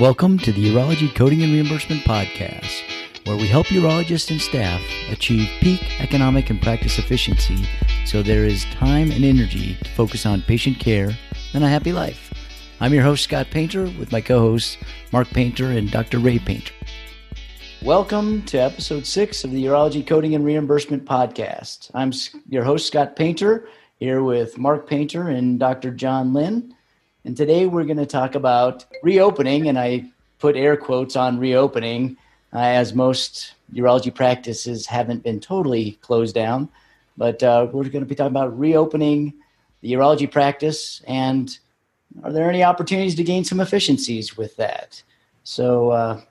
Welcome to the Urology Coding and Reimbursement Podcast, where we help urologists and staff achieve peak economic and practice efficiency so there is time and energy to focus on patient care and a happy life. I'm your host, Scott Painter, with my co hosts, Mark Painter and Dr. Ray Painter. Welcome to episode six of the Urology Coding and Reimbursement Podcast. I'm your host, Scott Painter, here with Mark Painter and Dr. John Lin. And today we're going to talk about reopening, and I put air quotes on reopening, uh, as most urology practices haven't been totally closed down. But uh, we're going to be talking about reopening the urology practice and are there any opportunities to gain some efficiencies with that? So, uh,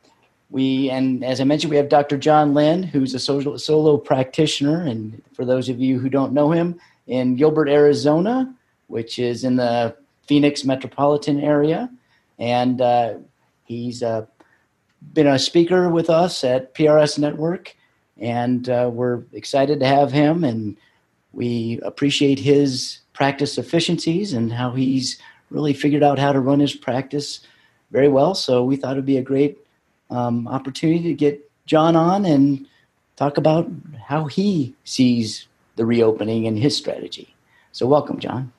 we and as I mentioned, we have Dr. John Lin, who's a solo, solo practitioner, and for those of you who don't know him, in Gilbert, Arizona, which is in the Phoenix metropolitan area, and uh, he's uh, been a speaker with us at PRS Network, and uh, we're excited to have him, and we appreciate his practice efficiencies and how he's really figured out how to run his practice very well. So we thought it'd be a great um, opportunity to get John on and talk about how he sees the reopening and his strategy. So welcome, John.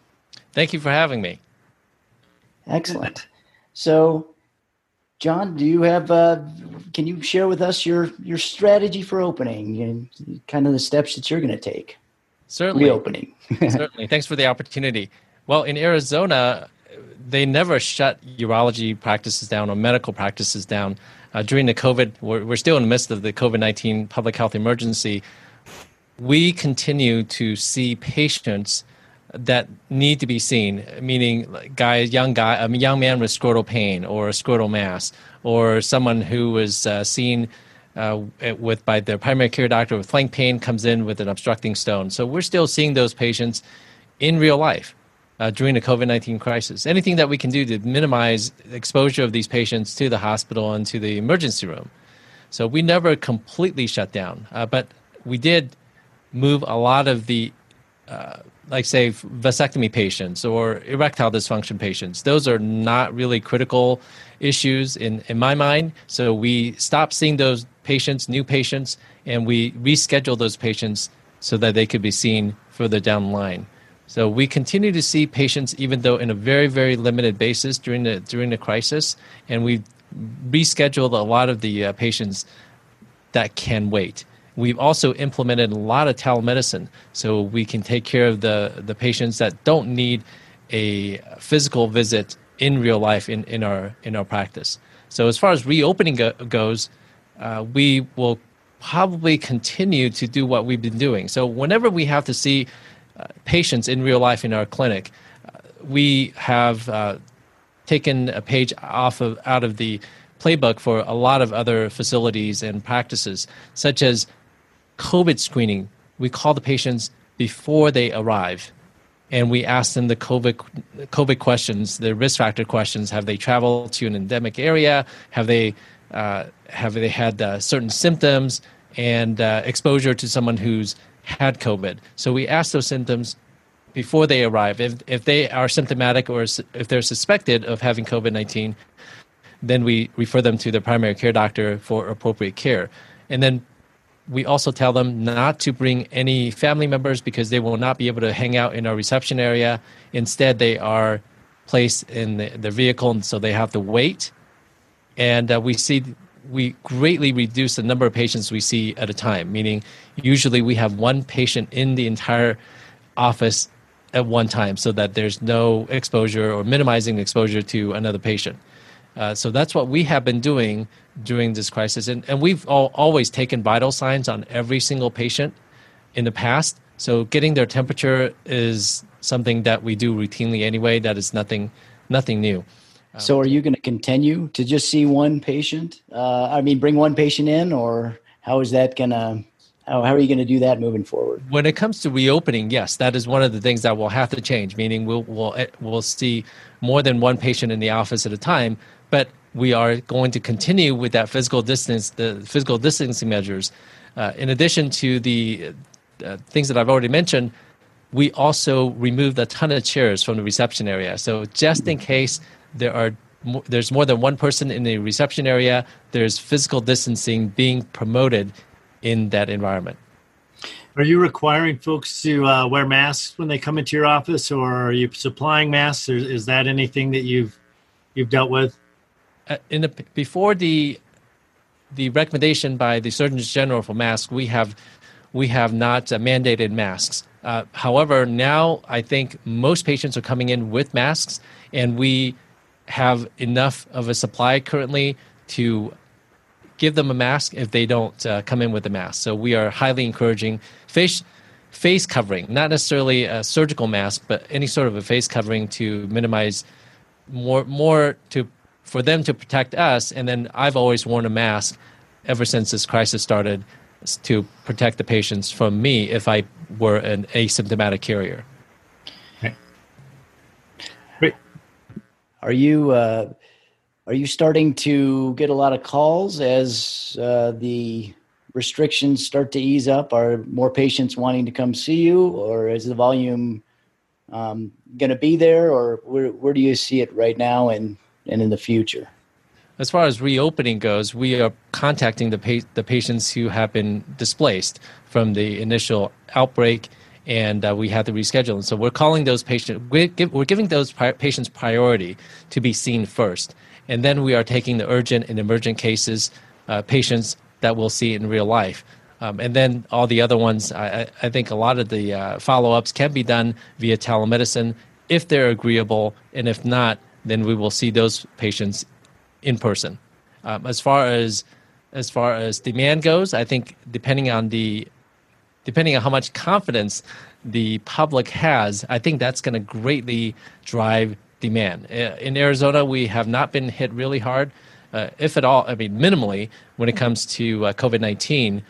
Thank you for having me. Excellent. So, John, do you have? Uh, can you share with us your your strategy for opening and kind of the steps that you're going to take? Certainly, reopening. Certainly. Thanks for the opportunity. Well, in Arizona, they never shut urology practices down or medical practices down. Uh, during the COVID, we're, we're still in the midst of the COVID 19 public health emergency. We continue to see patients that need to be seen, meaning guy, young guy, a young man with scrotal pain or a scrotal mass, or someone who was uh, seen uh, with by their primary care doctor with flank pain comes in with an obstructing stone. So we're still seeing those patients in real life uh, during the COVID 19 crisis. Anything that we can do to minimize exposure of these patients to the hospital and to the emergency room. So we never completely shut down, uh, but we did move a lot of the uh, like say vasectomy patients or erectile dysfunction patients. Those are not really critical issues in, in my mind. So we stop seeing those patients new patients and we reschedule those patients so that they could be seen further down the line. So we continue to see patients even though in a very very limited basis during the during the crisis and we rescheduled a lot of the uh, patients that can wait We've also implemented a lot of telemedicine so we can take care of the, the patients that don't need a physical visit in real life in, in, our, in our practice. So, as far as reopening go, goes, uh, we will probably continue to do what we've been doing. So, whenever we have to see uh, patients in real life in our clinic, uh, we have uh, taken a page off of out of the playbook for a lot of other facilities and practices, such as COVID screening, we call the patients before they arrive and we ask them the COVID, COVID questions, the risk factor questions. Have they traveled to an endemic area? Have they, uh, have they had uh, certain symptoms and uh, exposure to someone who's had COVID? So we ask those symptoms before they arrive. If, if they are symptomatic or if they're suspected of having COVID 19, then we refer them to their primary care doctor for appropriate care. And then we also tell them not to bring any family members because they will not be able to hang out in our reception area. Instead, they are placed in the, the vehicle, and so they have to wait. And uh, we see we greatly reduce the number of patients we see at a time. Meaning, usually we have one patient in the entire office at one time, so that there's no exposure or minimizing exposure to another patient. Uh, so that's what we have been doing during this crisis. And, and we've all, always taken vital signs on every single patient in the past. So getting their temperature is something that we do routinely anyway. That is nothing, nothing new. Um, so are you going to continue to just see one patient? Uh, I mean, bring one patient in, or how is that going to? How, how are you going to do that moving forward? When it comes to reopening, yes, that is one of the things that will have to change. Meaning, we'll we'll we'll see more than one patient in the office at a time. But we are going to continue with that physical distance, the physical distancing measures. Uh, in addition to the uh, things that I've already mentioned, we also removed a ton of chairs from the reception area. So just in case there are there's more than one person in the reception area. There's physical distancing being promoted in that environment. Are you requiring folks to uh, wear masks when they come into your office, or are you supplying masks? Or is that anything that you've you've dealt with? Uh, in the before the the recommendation by the Surgeon General for masks, we have we have not uh, mandated masks. Uh, however, now I think most patients are coming in with masks, and we have enough of a supply currently to give them a mask if they don't uh, come in with a mask. So we are highly encouraging face face covering, not necessarily a surgical mask, but any sort of a face covering to minimize more more to for them to protect us. And then I've always worn a mask ever since this crisis started to protect the patients from me if I were an asymptomatic carrier. Great. Are you uh, are you starting to get a lot of calls as uh, the restrictions start to ease up? Are more patients wanting to come see you, or is the volume um, going to be there, or where, where do you see it right now and, and in the future? As far as reopening goes, we are contacting the, pa- the patients who have been displaced from the initial outbreak and uh, we had to reschedule. And so we're calling those patients, we're, give, we're giving those pri- patients priority to be seen first. And then we are taking the urgent and emergent cases, uh, patients that we'll see in real life. Um, and then all the other ones, I, I think a lot of the uh, follow ups can be done via telemedicine if they're agreeable. And if not, then we will see those patients in person. Um, as far as as far as demand goes, I think depending on the depending on how much confidence the public has, I think that's going to greatly drive demand. Uh, in Arizona, we have not been hit really hard, uh, if at all, I mean, minimally when it comes to uh, COVID 19.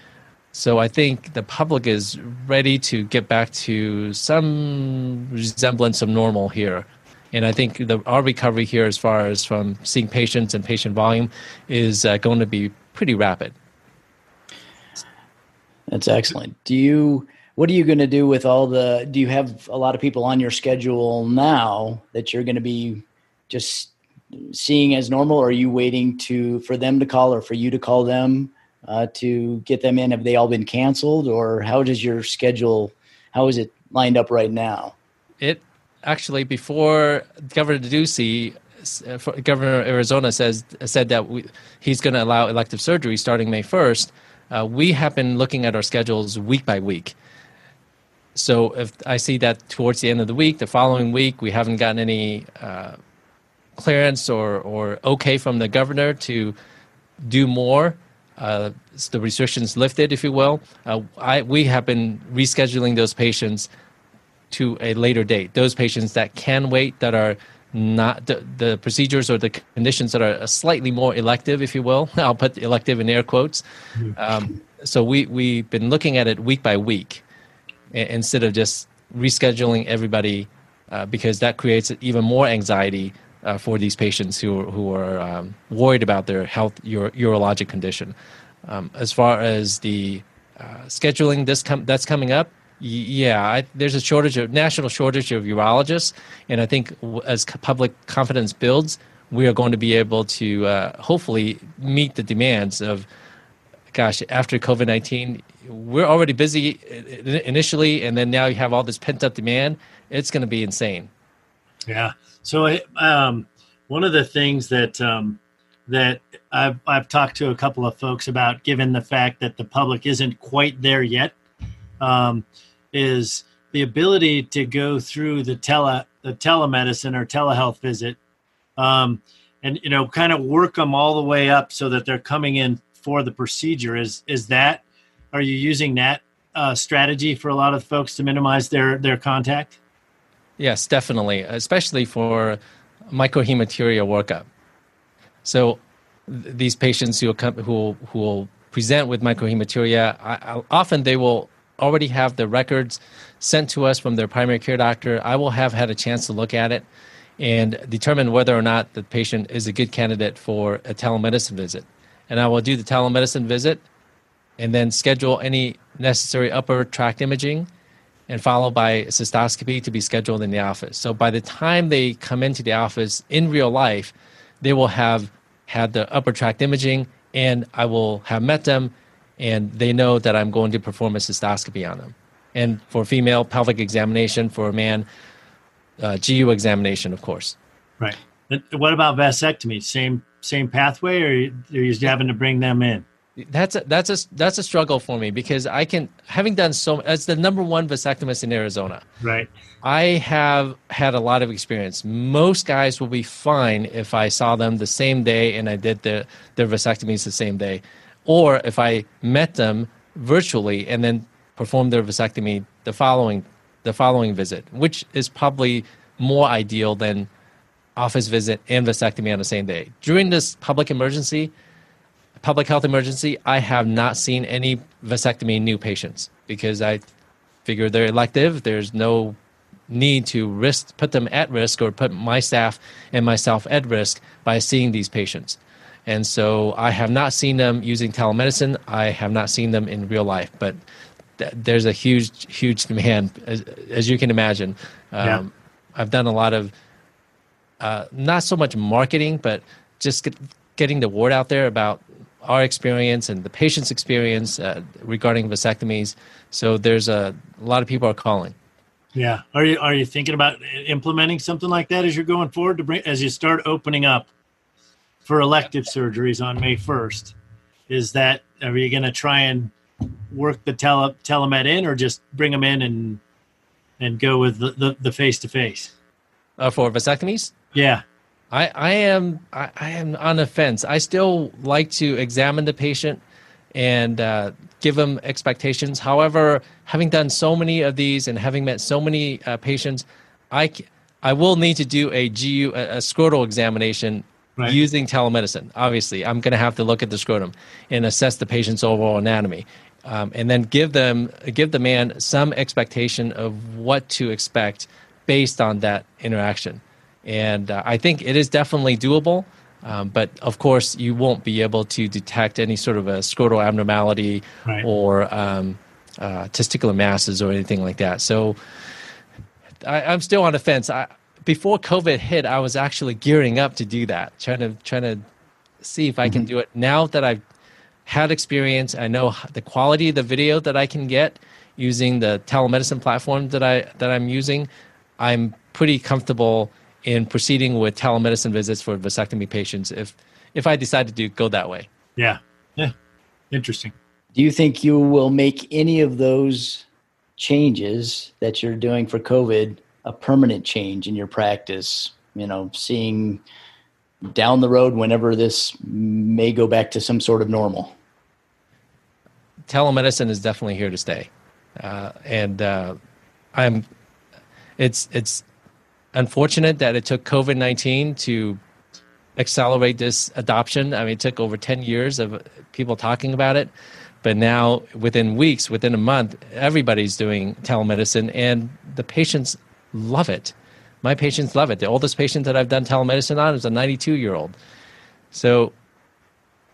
So I think the public is ready to get back to some resemblance of normal here. And I think the, our recovery here, as far as from seeing patients and patient volume, is uh, going to be pretty rapid. That's excellent. Do you what are you going to do with all the do you have a lot of people on your schedule now that you're going to be just seeing as normal or are you waiting to for them to call or for you to call them uh, to get them in have they all been canceled or how does your schedule how is it lined up right now it actually before governor ducey uh, governor arizona says said that we, he's going to allow elective surgery starting may 1st uh, we have been looking at our schedules week by week. So if I see that towards the end of the week, the following week, we haven't gotten any uh, clearance or, or okay from the governor to do more, uh, the restrictions lifted, if you will, uh, I, we have been rescheduling those patients to a later date. Those patients that can wait, that are not the, the procedures or the conditions that are slightly more elective, if you will. I'll put elective in air quotes. Mm-hmm. Um, so we, we've been looking at it week by week instead of just rescheduling everybody uh, because that creates even more anxiety uh, for these patients who, who are um, worried about their health uro- urologic condition. Um, as far as the uh, scheduling this com- that's coming up, yeah, I, there's a shortage of national shortage of urologists, and I think as public confidence builds, we are going to be able to uh, hopefully meet the demands of gosh, after COVID 19, we're already busy initially, and then now you have all this pent up demand. It's going to be insane. Yeah. So, um, one of the things that um, that I've, I've talked to a couple of folks about, given the fact that the public isn't quite there yet, um, is the ability to go through the tele the telemedicine or telehealth visit, um, and you know, kind of work them all the way up so that they're coming in for the procedure. Is is that are you using that uh, strategy for a lot of folks to minimize their their contact? Yes, definitely, especially for microhematuria workup. So th- these patients who come, who who will present with microhematuria, I, I, often they will already have the records sent to us from their primary care doctor. I will have had a chance to look at it and determine whether or not the patient is a good candidate for a telemedicine visit and I will do the telemedicine visit and then schedule any necessary upper tract imaging and followed by cystoscopy to be scheduled in the office. So by the time they come into the office in real life, they will have had the upper tract imaging, and I will have met them, and they know that I'm going to perform a cystoscopy on them. And for female, pelvic examination. For a man, uh, GU examination, of course. Right. What about vasectomy? Same same pathway, or are you having to bring them in? That's a, that's a that's a struggle for me because I can having done so as the number one vasectomist in Arizona. Right. I have had a lot of experience. Most guys will be fine if I saw them the same day and I did the their vasectomies the same day, or if I met them virtually and then performed their vasectomy the following the following visit, which is probably more ideal than office visit and vasectomy on the same day. During this public emergency, public health emergency, I have not seen any vasectomy new patients because I figure they're elective. There's no need to risk put them at risk or put my staff and myself at risk by seeing these patients. And so I have not seen them using telemedicine. I have not seen them in real life, but th- there's a huge, huge demand, as, as you can imagine. Um, yeah. I've done a lot of uh, not so much marketing, but just get, getting the word out there about our experience and the patient's experience uh, regarding vasectomies. So there's a, a lot of people are calling. Yeah. Are you are you thinking about implementing something like that as you're going forward to bring as you start opening up for elective surgeries on May 1st? Is that are you going to try and work the tele telemed in or just bring them in and and go with the the face to face? For vasectomies? Yeah. I, I am I, I, am on the fence. I still like to examine the patient and uh, give them expectations. However, having done so many of these and having met so many uh, patients, I I will need to do a GU a, a scrotal examination right. using telemedicine. Obviously, I'm going to have to look at the scrotum and assess the patient's overall anatomy. Um, and then give them give the man some expectation of what to expect based on that interaction and uh, I think it is definitely doable. Um, but of course, you won't be able to detect any sort of a scrotal abnormality right. or um, uh, testicular masses or anything like that. So I, am still on the fence. I, before COVID hit, I was actually gearing up to do that, trying to trying to see if I can mm-hmm. do it. Now that I've had experience, I know the quality of the video that I can get using the telemedicine platform that I that I'm using. I'm pretty comfortable in proceeding with telemedicine visits for vasectomy patients if if I decide to do go that way. Yeah. Yeah. Interesting. Do you think you will make any of those changes that you're doing for COVID a permanent change in your practice? You know, seeing down the road whenever this may go back to some sort of normal? Telemedicine is definitely here to stay, uh, and uh, I'm. It's it's unfortunate that it took COVID 19 to accelerate this adoption. I mean, it took over 10 years of people talking about it. But now, within weeks, within a month, everybody's doing telemedicine, and the patients love it. My patients love it. The oldest patient that I've done telemedicine on is a 92 year old. So,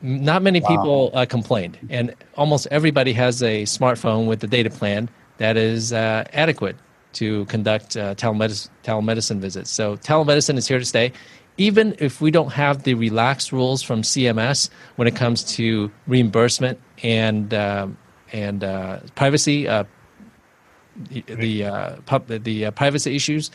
not many wow. people uh, complained, and almost everybody has a smartphone with the data plan that is uh, adequate to conduct uh, telemedicine, telemedicine visits. So telemedicine is here to stay. Even if we don't have the relaxed rules from CMS when it comes to reimbursement and uh, and uh, privacy, uh, the the, uh, pub, the uh, privacy issues,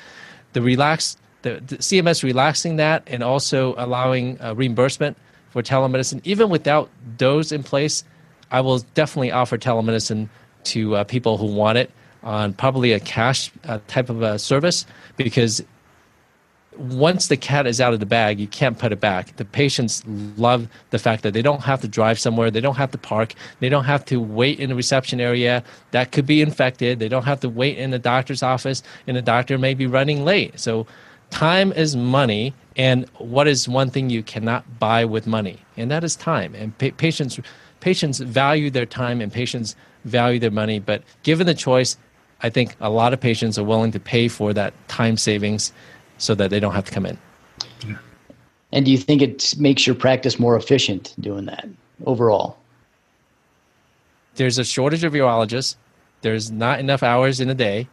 the relax the, the, CMS relaxing that and also allowing reimbursement for telemedicine. Even without those in place, I will definitely offer telemedicine to people who want it on probably a cash uh, type of a service because once the cat is out of the bag, you can't put it back. The patients love the fact that they don't have to drive somewhere, they don't have to park, they don't have to wait in the reception area that could be infected, they don't have to wait in the doctor's office, and the doctor may be running late. So, time is money, and what is one thing you cannot buy with money? And that is time. And pa- patients patients value their time, and patients value their money. But given the choice, I think a lot of patients are willing to pay for that time savings so that they don't have to come in. And do you think it makes your practice more efficient doing that overall? There's a shortage of urologists. There's not enough hours in a day.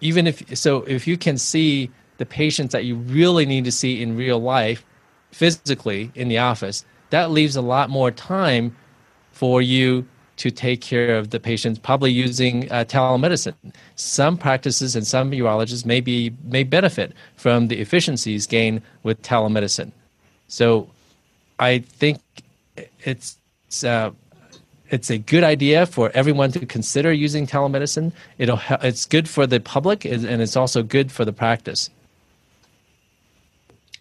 Even if so, if you can see the patients that you really need to see in real life physically in the office, that leaves a lot more time for you to take care of the patients, probably using uh, telemedicine. Some practices and some urologists may be may benefit from the efficiencies gained with telemedicine. So, I think it's it's, uh, it's a good idea for everyone to consider using telemedicine. It'll it's good for the public and it's also good for the practice.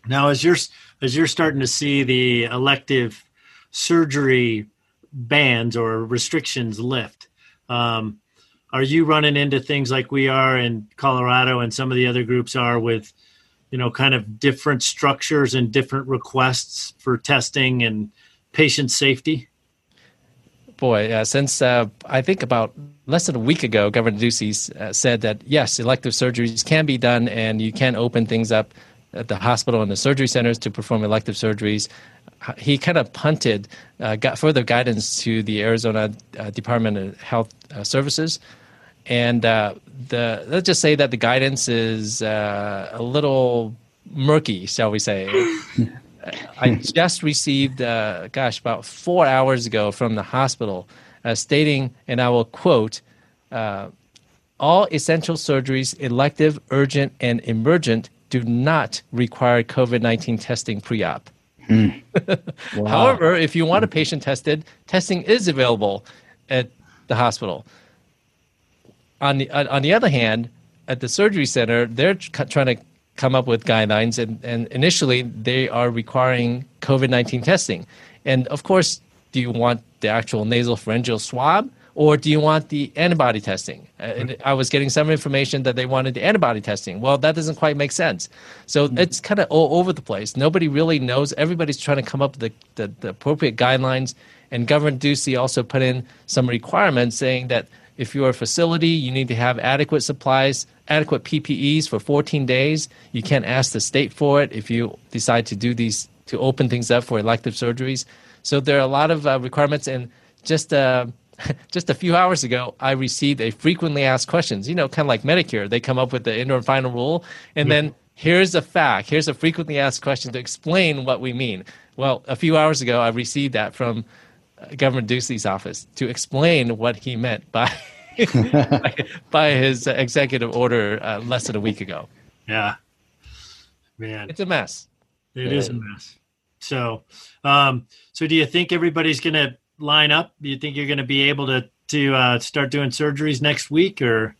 Now, as you're as you're starting to see the elective surgery bans or restrictions lift. Um, are you running into things like we are in Colorado and some of the other groups are with, you know, kind of different structures and different requests for testing and patient safety? Boy, uh, since uh, I think about less than a week ago, Governor Ducey uh, said that yes, elective surgeries can be done and you can open things up at the hospital and the surgery centers to perform elective surgeries he kind of punted, uh, got further guidance to the Arizona uh, Department of Health uh, Services, and uh, the let's just say that the guidance is uh, a little murky, shall we say? I just received, uh, gosh, about four hours ago from the hospital, stating, and I will quote. all essential surgeries, elective, urgent, and emergent, do not require COVID 19 testing pre op. Mm. wow. However, if you want a patient tested, testing is available at the hospital. On the on the other hand, at the surgery center, they're trying to come up with guidelines, and, and initially they are requiring COVID nineteen testing. And of course, do you want the actual nasal pharyngeal swab? Or do you want the antibody testing? And I was getting some information that they wanted the antibody testing. Well, that doesn't quite make sense. So mm-hmm. it's kind of all over the place. Nobody really knows. Everybody's trying to come up with the, the, the appropriate guidelines. And Governor Ducey also put in some requirements saying that if you're a facility, you need to have adequate supplies, adequate PPEs for 14 days. You can't ask the state for it if you decide to do these, to open things up for elective surgeries. So there are a lot of uh, requirements. And just uh, just a few hours ago, I received a frequently asked questions. You know, kind of like Medicare, they come up with the interim final rule, and then here's a fact, here's a frequently asked question to explain what we mean. Well, a few hours ago, I received that from uh, Governor Ducey's office to explain what he meant by by, his executive order uh, less than a week ago. Yeah, man, it's a mess. It is a mess. So, um, so do you think everybody's going to line up? Do you think you're going to be able to to uh, start doing surgeries next week, or?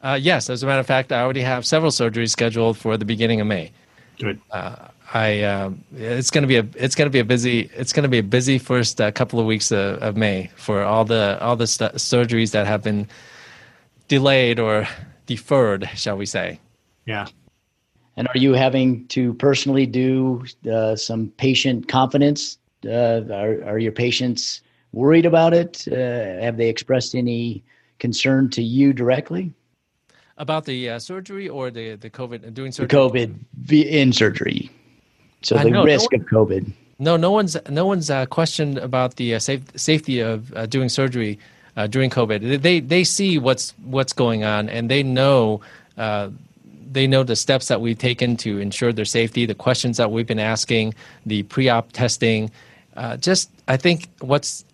Uh, yes, as a matter of fact, I already have several surgeries scheduled for the beginning of May. Good. Uh, I um, it's going to be a it's going to be a busy it's going to be a busy first uh, couple of weeks of, of, May for all the all the st- surgeries that have been delayed or deferred, shall we say? Yeah. And are you having to personally do uh, some patient confidence uh, are, are your patients worried about it? Uh, have they expressed any concern to you directly? About the uh, surgery or the, the COVID, uh, doing surgery? The COVID in surgery. So the know, risk no one, of COVID. No, no one's no one's uh, questioned about the uh, safe, safety of uh, doing surgery uh, during COVID. They they see what's what's going on and they know uh, they know the steps that we've taken to ensure their safety, the questions that we've been asking, the pre-op testing, uh, just I think what's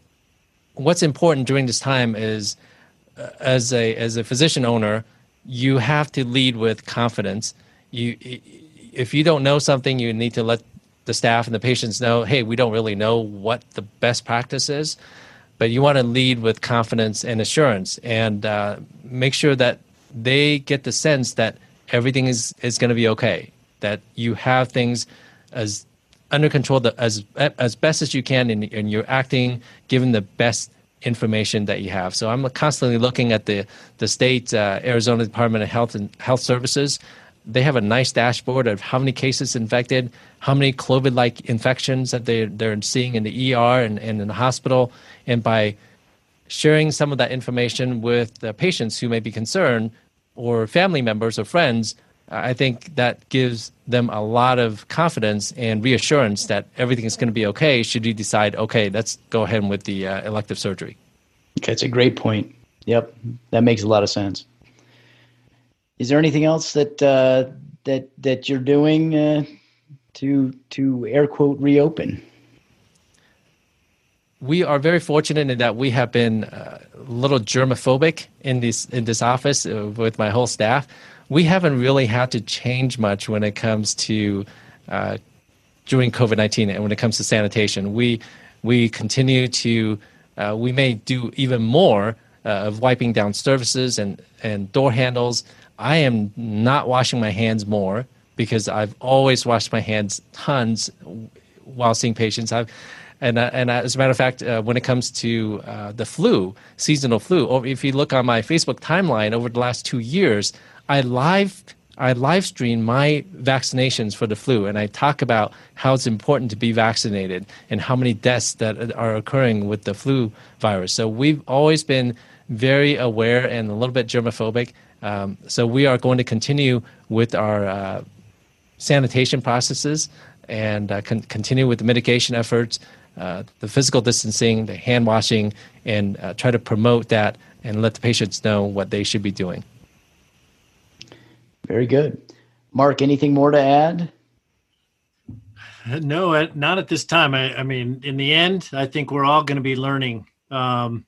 what's important during this time is uh, as a as a physician owner, you have to lead with confidence. You if you don't know something, you need to let the staff and the patients know, hey, we don't really know what the best practice is, but you want to lead with confidence and assurance, and uh, make sure that they get the sense that everything is is going to be okay. That you have things as under control the, as as best as you can, and, and you're acting given the best information that you have. So I'm constantly looking at the the state uh, Arizona Department of Health and Health Services. They have a nice dashboard of how many cases infected, how many COVID-like infections that they they're seeing in the ER and, and in the hospital, and by sharing some of that information with the patients who may be concerned or family members or friends, I think that gives them a lot of confidence and reassurance that everything is going to be okay should you decide, okay, let's go ahead with the uh, elective surgery. Okay, that's a great point. Yep, that makes a lot of sense. Is there anything else that uh, that that you're doing uh, to to air quote reopen? we are very fortunate in that we have been uh, a little germophobic in this in this office uh, with my whole staff. We haven't really had to change much when it comes to uh, during COVID nineteen and when it comes to sanitation. We we continue to uh, we may do even more uh, of wiping down surfaces and and door handles. I am not washing my hands more because I've always washed my hands tons while seeing patients. I've and, uh, and as a matter of fact, uh, when it comes to uh, the flu, seasonal flu, if you look on my Facebook timeline over the last two years, I live I live stream my vaccinations for the flu, and I talk about how it's important to be vaccinated and how many deaths that are occurring with the flu virus. So we've always been very aware and a little bit germophobic. Um, so we are going to continue with our uh, sanitation processes and uh, con- continue with the mitigation efforts uh, the physical distancing, the hand washing, and uh, try to promote that and let the patients know what they should be doing. Very good. Mark, anything more to add? No, not at this time. I, I mean, in the end, I think we're all going to be learning um,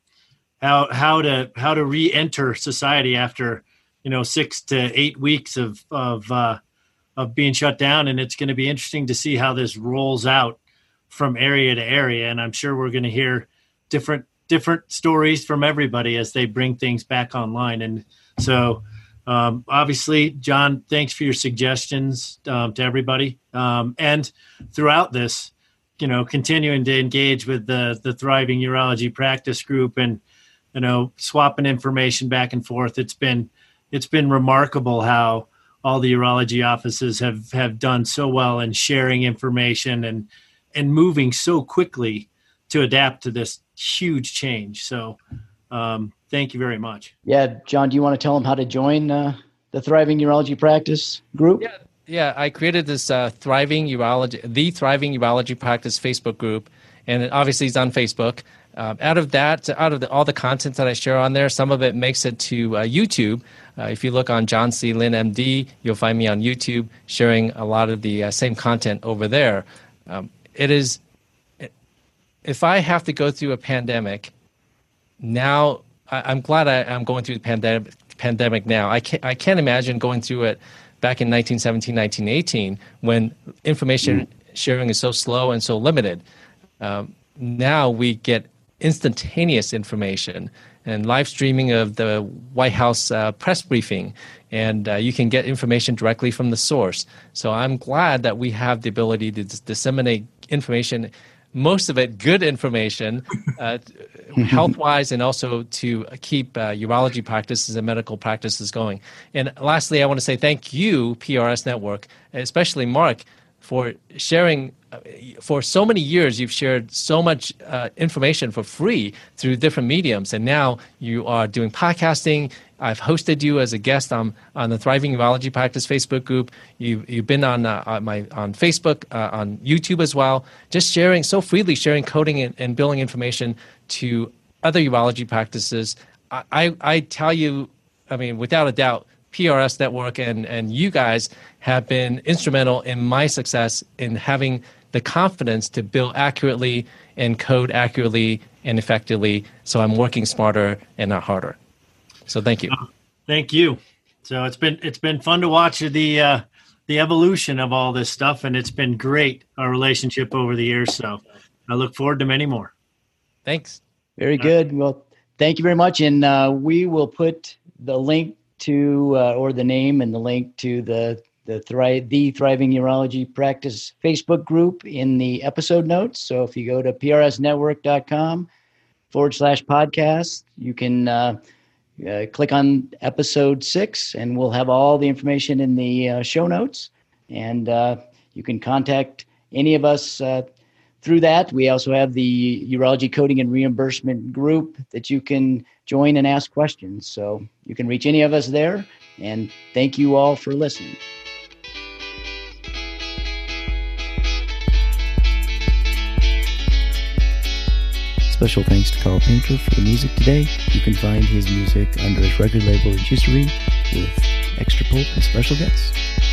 how how to how to re-enter society after you know six to eight weeks of of uh, of being shut down, and it's going to be interesting to see how this rolls out from area to area, and I'm sure we're going to hear different different stories from everybody as they bring things back online. And so, um, obviously, John, thanks for your suggestions um, to everybody, um, and throughout this, you know, continuing to engage with the the thriving urology practice group and you know swapping information back and forth. It's been it's been remarkable how all the urology offices have have done so well in sharing information and and moving so quickly to adapt to this huge change. So, um, thank you very much. Yeah, John, do you want to tell them how to join uh, the Thriving Urology Practice group? Yeah, yeah. I created this uh, Thriving Urology, the Thriving Urology Practice Facebook group, and it obviously it's on Facebook. Uh, out of that, out of the, all the content that I share on there, some of it makes it to uh, YouTube. Uh, if you look on John C. Lin MD, you'll find me on YouTube sharing a lot of the uh, same content over there. Um, it is if I have to go through a pandemic now, I, am glad I, am going through the pandemic pandemic now. I can't I can't imagine going through it back in 1917, 1918 when information mm. sharing is so slow and so limited. Um, now we get instantaneous information and live streaming of the White House uh, press briefing, and uh, you can get information directly from the source. So I'm glad that we have the ability to disseminate information, most of it good information, uh, health wise, and also to keep uh, urology practices and medical practices going. And lastly, I want to say thank you, PRS Network, especially Mark, for sharing uh, for so many years you've shared so much uh, information for free through different mediums and now you are doing podcasting I've hosted you as a guest on, on the Thriving Urology Practice Facebook group. You, you've been on, uh, on my on Facebook, uh, on YouTube as well. Just sharing so freely, sharing coding and, and billing information to other urology practices. I, I, I tell you, I mean, without a doubt, PRS Network and, and you guys have been instrumental in my success in having the confidence to bill accurately and code accurately and effectively. So I'm working smarter and not harder. So thank you. Uh, thank you. So it's been it's been fun to watch the uh, the evolution of all this stuff, and it's been great our relationship over the years. So I look forward to many more. Thanks. Very good. Well, thank you very much, and uh, we will put the link to uh, or the name and the link to the the thrive the thriving urology practice facebook group in the episode notes so if you go to prsnetwork.com forward slash podcast you can uh, uh, click on episode six, and we'll have all the information in the uh, show notes. And uh, you can contact any of us uh, through that. We also have the Urology Coding and Reimbursement group that you can join and ask questions. So you can reach any of us there. And thank you all for listening. Special thanks to Carl Painter for the music today. You can find his music under his record label Juicery with extra pulp and special guests.